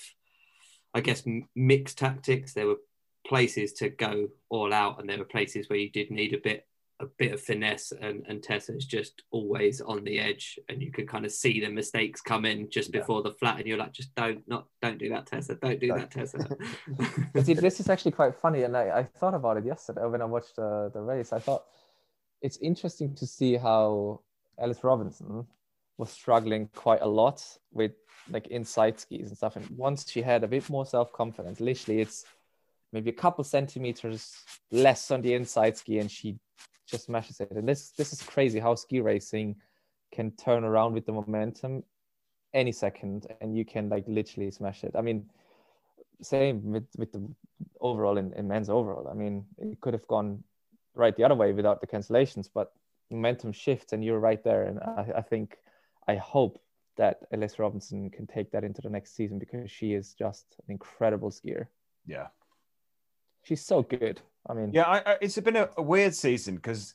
I guess, m- mixed tactics. There were places to go all out, and there were places where you did need a bit a bit of finesse. And and Tessa's just always on the edge, and you could kind of see the mistakes come in just Yeah. before the flat, and you're like, just don't not don't do that, Tessa. Don't do that, Tessa. See, this is actually quite funny, and I, I thought about it yesterday when I watched the, the race. I thought it's interesting to see how Alice Robinson was struggling quite a lot with like inside skis and stuff. And once she had a bit more self confidence, literally it's maybe a couple centimeters less on the inside ski, and she just smashes it. And this this is crazy how ski racing can turn around with the momentum any second, and you can like literally smash it. I mean, same with with the overall in, in men's overall. I mean, it could have gone right the other way without the cancellations, but momentum shifts, and you're right there. And I, I think, I hope that Alice Robinson can take that into the next season because she is just an incredible skier. Yeah, she's so good. I mean, yeah, I, I, it's been a, a weird season because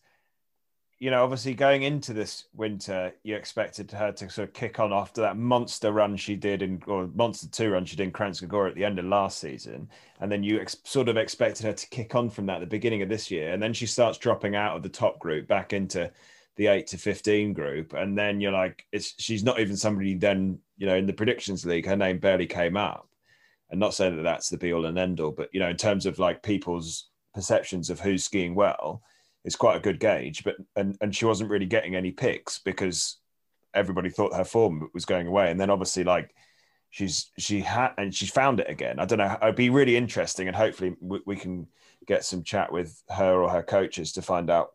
you know, obviously going into this winter, you expected her to sort of kick on after that monster run she did in, or monster two run she did in Kranjska Gora at the end of last season. And then you ex- sort of expected her to kick on from that at the beginning of this year. And then she starts dropping out of the top group back into the eight to 15 group. And then you're like, it's, she's not even somebody then, you know, in the predictions league, her name barely came up. And not saying that that's the be all and end all, but, you know, in terms of like people's perceptions of who's skiing well, it's quite a good gauge. But and and she wasn't really getting any picks because everybody thought her form was going away. And then obviously like she's she had and she's found it again. I don't know. It'd be really interesting, and hopefully we, we can get some chat with her or her coaches to find out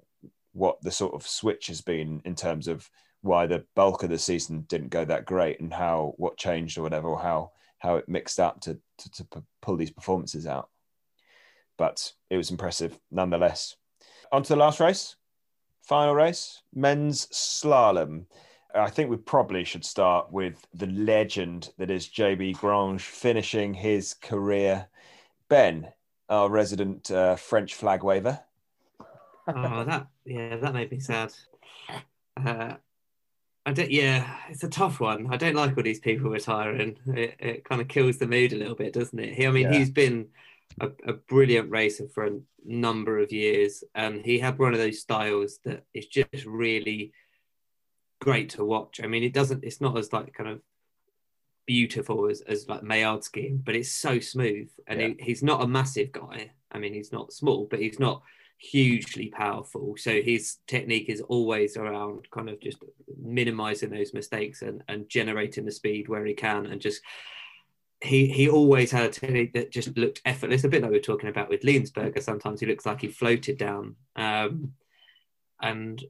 what the sort of switch has been in terms of why the bulk of the season didn't go that great and how what changed or whatever or how how it mixed up to to, to pull these performances out but it was impressive nonetheless on to the last race, final race, men's slalom. I think we probably should start with the legend that is JB Grange finishing his career. Ben, our resident uh, French flag waver. oh, that yeah, that made me sad. Uh, I don't, yeah, it's a tough one. I don't like all these people retiring. It, it kind of kills the mood a little bit, doesn't it? He, I mean, yeah. he's been a, a, brilliant racer for a number of years, and he had one of those styles that is just really great to watch. I mean, it doesn't. It's not as like kind of beautiful as, as like Meillard skiing, but it's so smooth. And yeah. he, he's not a massive guy. I mean, he's not small, but he's not hugely powerful. So his technique is always around kind of just minimizing those mistakes and, and generating the speed where he can and just he he always had a technique that just looked effortless, a bit like we are talking about with Liensberger. Sometimes he looks like he floated down, um, and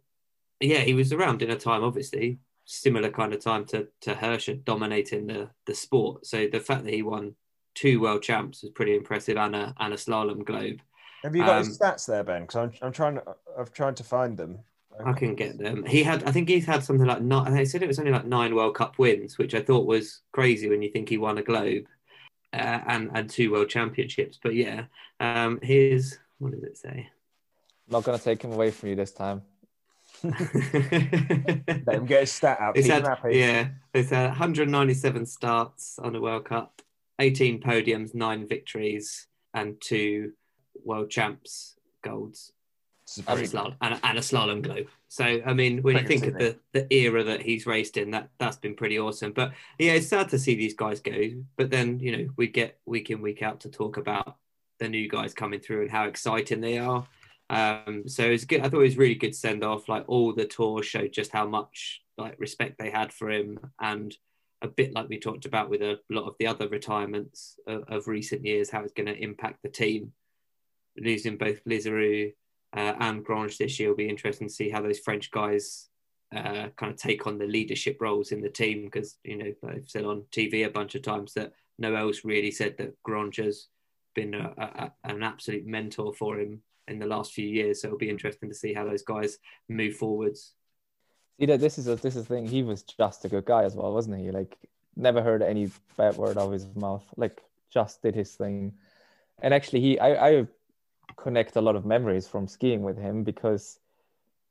yeah, he was around in a time, obviously similar kind of time to to Hirscher dominating the the sport. So the fact that he won two world champs was pretty impressive, and a and a slalom globe. Have you got um, his stats there, Ben? Because I'm I'm trying to I'm trying to find them. I can get them. He had, I think he's had something like nine. They said it was only like nine World Cup wins, which I thought was crazy when you think he won a Globe uh, and and two World Championships. But yeah, um, his what does it say? not going to take him away from you this time. Let him get his stat out. He's had, yeah, he's had 197 starts on the World Cup, 18 podiums, nine victories, and two World Champs golds and a, slalom, and, and, a slalom globe. So I mean, when you think of the, the era that he's raced in, that that's been pretty awesome. But yeah, it's sad to see these guys go. But then you know we get week in week out to talk about the new guys coming through and how exciting they are. Um, so it's good. I thought it was really good send off. Like all the tours showed just how much like respect they had for him, and a bit like we talked about with a lot of the other retirements of, of recent years, how it's going to impact the team. Losing both Lizeroux uh, and Grange this year will be interesting to see how those French guys uh, kind of take on the leadership roles in the team because you know I've said on TV a bunch of times that Noel's really said that Grange has been a, a, an absolute mentor for him in the last few years. So it'll be interesting to see how those guys move forwards. You know, this is a, this is the thing. He was just a good guy as well, wasn't he? Like never heard any bad word out of his mouth. Like just did his thing. And actually, he I, I connect a lot of memories from skiing with him because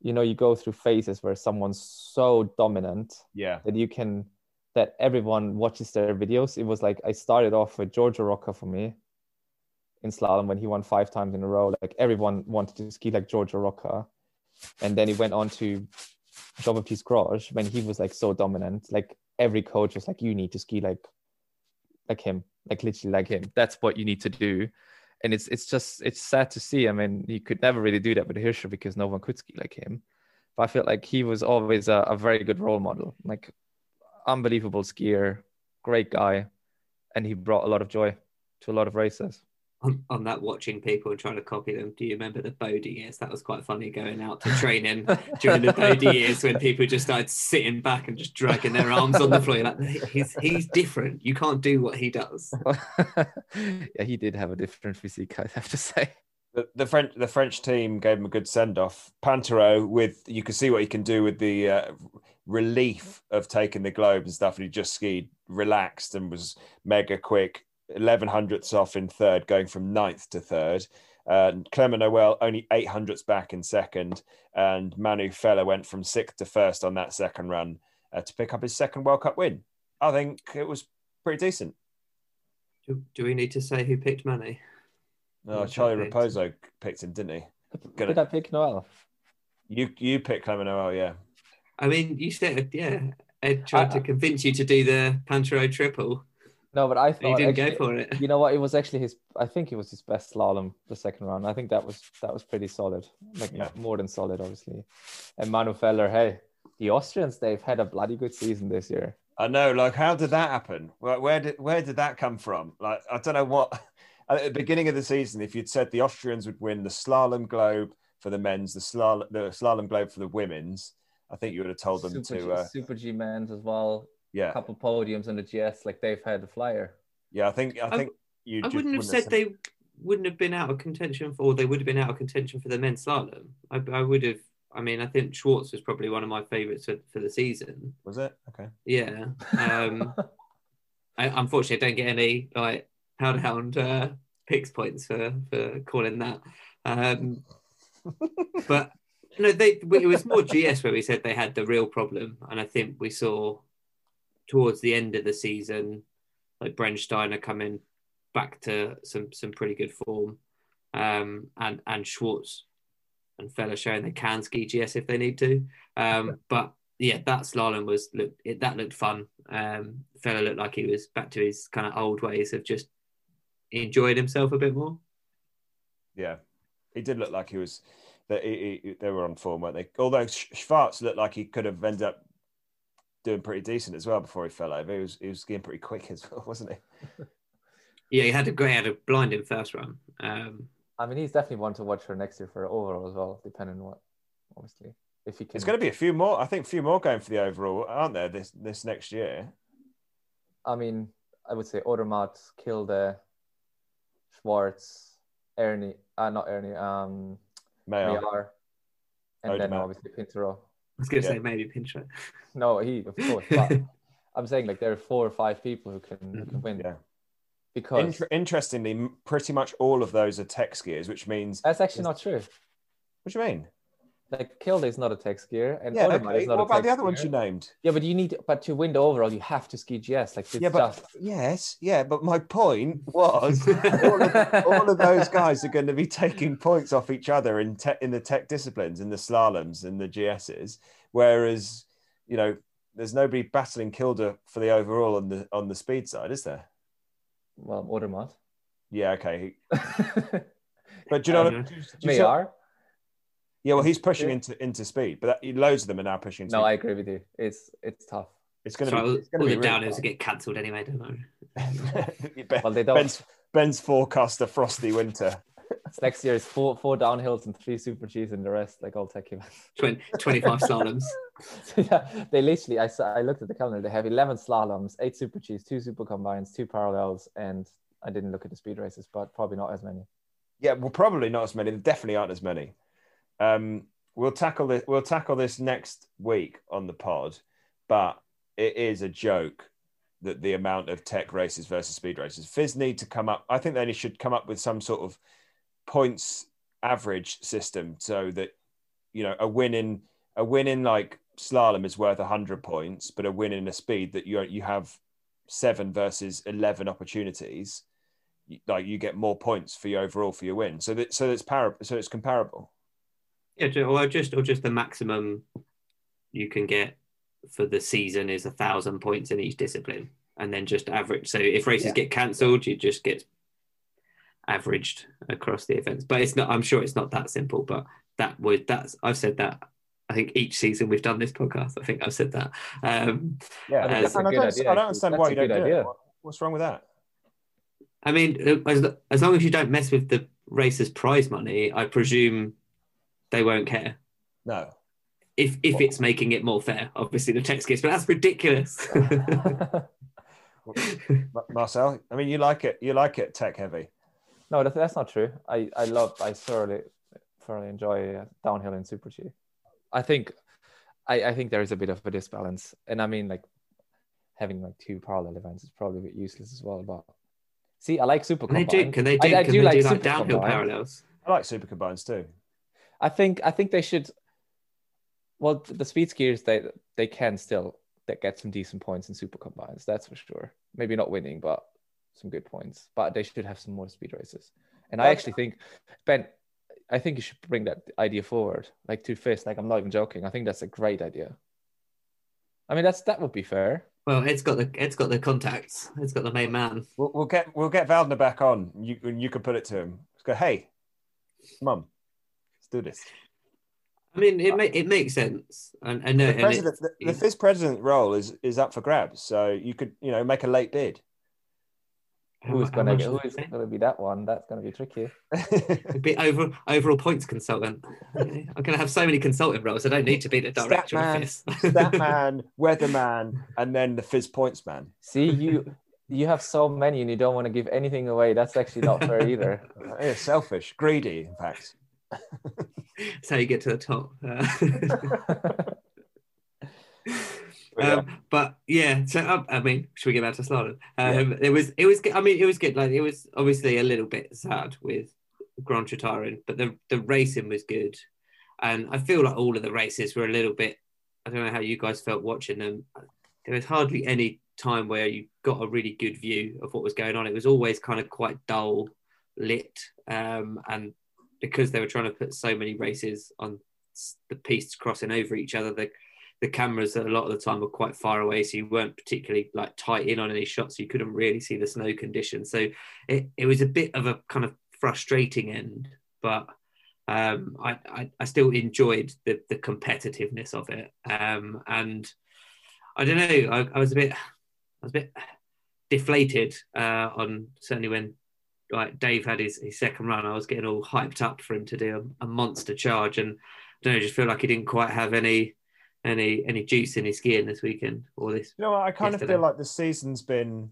you know you go through phases where someone's so dominant yeah. that you can that everyone watches their videos. It was like i started off with giorgio rocca for me in slalom when he won five times in a row. Like everyone wanted to ski like giorgio rocca and then he went on to Jean-Baptiste Grange when he was like so dominant. Like every coach was like you need to ski like like him. Like literally like him. That's what you need to do and it's it's just it's sad to see. I mean, he could never really do that with Hirscher because no one could ski like him. But I feel like he was always a, a very good role model, like unbelievable skier, great guy, and he brought a lot of joy to a lot of races. On, on that watching people and trying to copy them. Do you remember the Bode years? That was quite funny going out to training during the Bode years when people just started sitting back and just dragging their arms on the floor. You're like he's he's different. You can't do what he does. yeah, he did have a different physique, I have to say. The, the French the French team gave him a good send off. Pinturault with you can see what he can do with the uh, relief of taking the globe and stuff. And he just skied relaxed and was mega quick. 11 hundredths off in third, going from ninth to third. Uh, Clement Noel only eight hundredths back in second, and Manu Feller went from sixth to first on that second run uh, to pick up his second World Cup win. I think it was pretty decent. Do, do we need to say who picked Manu? No, oh, Charlie Raposo picked him, didn't he? Gonna... Did I pick Noel? You you picked Clement Noel, yeah. I mean, you said yeah. Ed tried I, to convince you to do the Pinturault triple. No, but I thought he didn't actually, go for it. You know what? It was actually his. I think it was his best slalom the second round. I think that was that was pretty solid, like yeah. more than solid, obviously. And Manu Feller, hey, the Austrians they've had a bloody good season this year. I know. Like, how did that happen? Where, where did where did that come from? Like, I don't know what at the beginning of the season, if you'd said the Austrians would win the slalom globe for the men's, the slalom, the slalom globe for the women's, I think you would have told them Super to G, uh, Super G men's as well. Yeah, a couple podiums in the GS, like they've had a flyer. Yeah, I think I think I, you. I wouldn't have said have they wouldn't have been out of contention for, or they would have been out of contention for the men's slalom. I, I would have. I mean, I think Schwarz was probably one of my favourites for, for the season. Was it? Okay. Yeah. Um, I, unfortunately, I don't get any like pound hound uh, picks points for for calling that. Um, but no, they it was more GS where we said they had the real problem, and I think we saw towards the end of the season, like Brennsteiner coming back to some some pretty good form, um, and and Schwarz and Feller showing they can ski GS if they need to. Um, but yeah, that slalom was look it, that looked fun. Um, Feller looked like he was back to his kind of old ways of just enjoying himself a bit more. Yeah, he did look like he was. That he, he, they were on form, weren't they? Although Schwarz looked like he could have ended up doing pretty decent as well before he fell over. He was he was getting pretty quick as well, wasn't he? yeah, he had a great, had a blinding first run. Um, I mean, he's definitely one to watch for next year for overall as well, depending on what, obviously, if he can. There's going to be a few more. I think a few more going for the overall, aren't there? This this next year. I mean, I would say Odermatt, Kilde, Schwarz, Ernie, uh, not Ernie, um, Mayer, and Odermatt. then obviously Pinturault. I was going to yeah. say maybe Pinturault. No, he of course. But I'm saying like there are four or five people who can who can mm-hmm. win. Yeah. Because Inter- interestingly, pretty much all of those are tech skiers, which means that's actually not true. What do you mean? Like Kilde is not a tech skier, and yeah, okay. what about the other skier. ones you named? Yeah, but you need, but to win the overall, you have to ski GS. Like yeah, but just... yes, yeah, but my point was all, of, all, of, those guys are going to be taking points off each other in te- in the tech disciplines, in the slaloms, and the GSs, whereas you know there's nobody battling Kilde for the overall on the on the speed side, is there? Well, Odermatt. Yeah, okay. but do you know? Um, do, do you Mayer. Yeah, well, he's pushing into into speed, but that, loads of them are now pushing. No, I agree with you. It's it's tough. It's going to be. It's all the really downhills get cancelled anyway, don't they? ben, well, they don't. Ben's, Ben's forecast a frosty winter. Next year is four four downhills and three super Gs and the rest like all tech events. 20, 25 slaloms. yeah, they literally. I saw, I looked at the calendar. They have eleven slaloms, eight super Gs, two super combines, two parallels, and I didn't look at the speed races, but probably not as many. Yeah, well, probably not as many. There definitely aren't as many. Um, we'll tackle this. We'll tackle this next week on the pod, but it is a joke that the amount of tech races versus speed races. FIS need to come up. I think they should come up with some sort of points average system so that you know a win in a win in like slalom is worth 100 points but a win in a speed that you you have seven versus 11 opportunities like you get more points for your overall for your win so that so it's par- so it's comparable yeah, or just or just the maximum you can get for the season is a thousand points in each discipline, and then just average. So if races yeah. get cancelled, you just get averaged across the events. But it's not. I'm sure it's not that simple. But that would that's I've said that. I think each season we've done this podcast. I think I've said that. Um, yeah, I, I, don't, I, don't, understand that's why you don't do idea. it. What's wrong with that? I mean, as, as long as you don't mess with the racer's prize money, I presume they won't care. No. If if it's making it more fair, obviously the text gets, but that's ridiculous. Marcel, I mean, you like it. You like it tech heavy. no, that, that's not true. I I love. I thoroughly thoroughly enjoy uh, downhill and super G. I think. I, I think there is a bit of a disbalance, and I mean, like having like two parallel events is probably a bit useless as well. But see, I like super. Can they do? Can they do? I, I can do they like do like super downhill combined. parallels? I like super combines too. I think I think they should. Well, the speed skiers they they can still that get some decent points in super combines. That's for sure. Maybe not winning, but some good points. But they should have some more speed races. And I actually think Ben, I think you should bring that idea forward, like to FIS. Like I'm not even joking. I think that's a great idea. I mean, that's that would be fair. Well, it's got the it's got the contacts. It's got the main man. We'll, we'll get we'll get Valdner back on. You and you can put it to him. Let's go. Hey, mum, let's do this. I mean, it ma- it makes sense. And I know. The and president, it- the, the FIS president role is is up for grabs. So you could you know make a late bid. Who's gonna get, who is is it? gonna be that one? That's gonna be tricky. A bit over overall points consultant. I'm going to have so many consultant roles. I don't need to be the director of Statman, this. Statman, weatherman, and then the FIS points man. See you. You have so many, and you don't want to give anything away. That's actually not fair either. Yeah, selfish, greedy, in fact. That's how you get to the top. Uh, But yeah. um, but yeah, so um, I mean, should we get back to slalom? Um, It was, it was, good. I mean, it was good. Like it was obviously a little bit sad with Grange retiring, but the the racing was good, and I feel like all of the races were a little bit. I don't know how you guys felt watching them. There was hardly any time where you got a really good view of what was going on. It was always kind of quite dull lit, um, and because they were trying to put so many races on the pieces crossing over each other, the the cameras a lot of the time were quite far away, so you weren't particularly like tight in on any shots. So you couldn't really see the snow conditions. So it, it was a bit of a kind of frustrating end, but um, I, I I still enjoyed the the competitiveness of it. Um, and I don't know, I, I was a bit I was a bit deflated uh, on certainly when like Dave had his, his second run. I was getting all hyped up for him to do a, a monster charge, and I don't know, just feel like he didn't quite have any any any juice in his skiing this weekend or this. You know? I kind of feel like the season's been,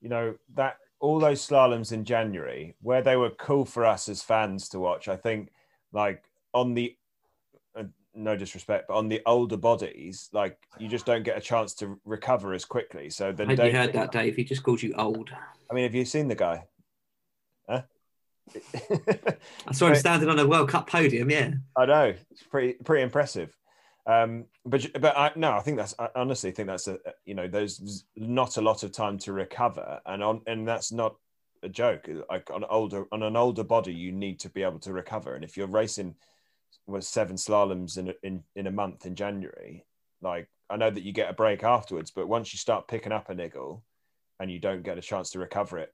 you know, that all those slaloms in January where they were cool for us as fans to watch. I think, like on the, uh, no disrespect, but on the older bodies, like you just don't get a chance to recover as quickly. So then, Had you heard that, Dave? He just called you old. I mean, have you seen the guy? I saw him standing on a World Cup podium. Yeah, I know it's pretty pretty impressive. Um, but but I, no, I think that's I honestly think that's a you know there's not a lot of time to recover, and on and that's not a joke. Like on older on an older body, you need to be able to recover, and if you're racing with seven slaloms in a, in in a month in January, like I know that you get a break afterwards, but once you start picking up a niggle, and you don't get a chance to recover it,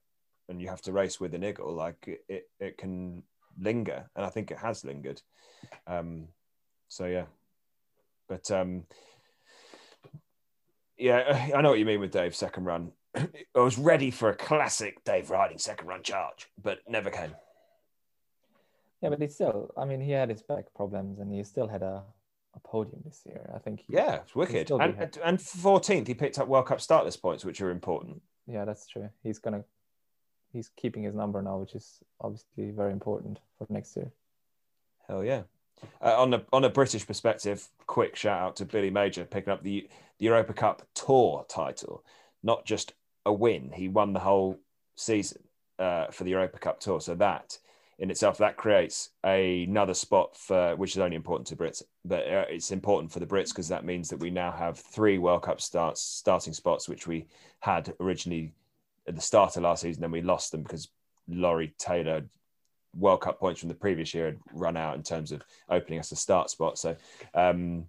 and you have to race with a niggle, like it it, can linger, and I think it has lingered. Um, so yeah, but um, yeah, I know what you mean with Dave's second run. I was ready for a classic Dave Ryding second run charge, but never came. Yeah, but he still. I mean, he had his back problems, and he still had a, a podium this year. I think. He, Yeah, it's wicked. And and fourteenth, he picked up World Cup startless points, which are important. Yeah, that's true. He's gonna. He's keeping his number now, which is obviously very important for next year. Hell yeah. Uh, on a on a British perspective, quick shout out to Billy Major picking up the the Europa Cup Tour title, not just a win. He won the whole season uh, for the Europa Cup Tour. So that in itself that creates another spot for which is only important to Brits, but uh, it's important for the Brits because that means that we now have three World Cup starts starting spots, which we had originally at the start of last season. Then we lost them because Laurie Taylor World Cup points from the previous year had run out in terms of opening us a start spot. So um,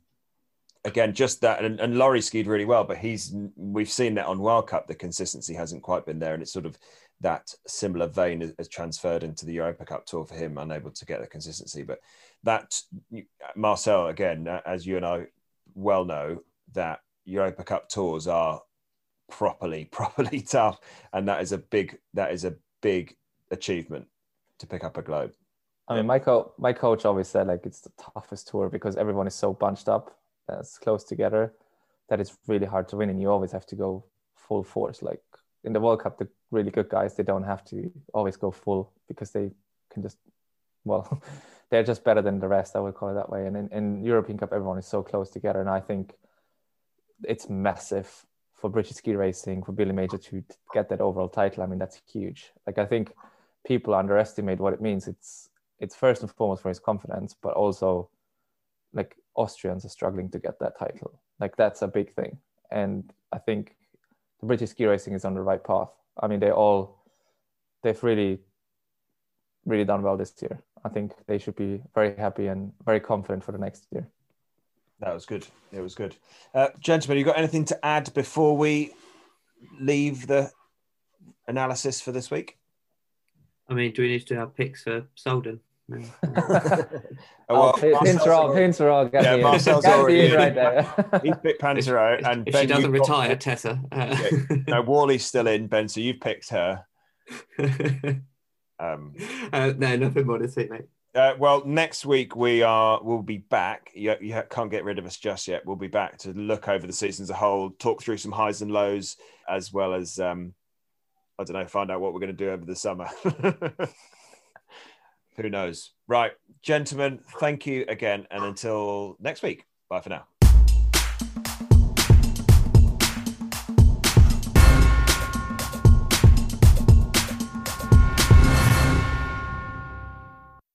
again, just that, and, and Laurie skied really well, but he's we've seen that on World Cup the consistency hasn't quite been there, and it's sort of that similar vein has, transferred into the Europa Cup tour for him, unable to get the consistency. But that Marcel again, as you and I well know, that Europa Cup tours are properly properly tough, and that is a big that is a big achievement to pick up a globe. I mean, my, co- my coach always said like it's the toughest tour because everyone is so bunched up, that's close together, that it's really hard to win, and you always have to go full force. Like in the World Cup, the really good guys they don't have to always go full because they can just well, they're just better than the rest. I would call it that way. And in, in European Cup, everyone is so close together, and I think it's massive for British ski racing for Billy Major to get that overall title. I mean, that's huge. Like I think people underestimate what it means. It's it's first and foremost for his confidence, but also like Austrians are struggling to get that title. Like that's a big thing. And I think the British ski racing is on the right path. I mean, they all they've really really done well this year. I think they should be very happy and very confident for the next year. That was good. It was good. Uh, gentlemen, you got anything to add before we leave the analysis for this week? I mean, do we need to have picks for Solden? oh, well, Pinturault, Pinturault, yeah, Marcel's already right there. He's picked Pinturault, and if ben, she doesn't retire, got... Tessa. Uh... yeah. No, Worley's still in. Ben, so you've picked her. Um, uh, no, nothing more to say, mate. Uh, well, next week we are we'll be back. You, you can't get rid of us just yet. We'll be back to look over the season as a whole, talk through some highs and lows, as well as um, I don't know, find out what we're going to do over the summer. Who knows? Right, gentlemen, thank you again, and until next week. Bye for now.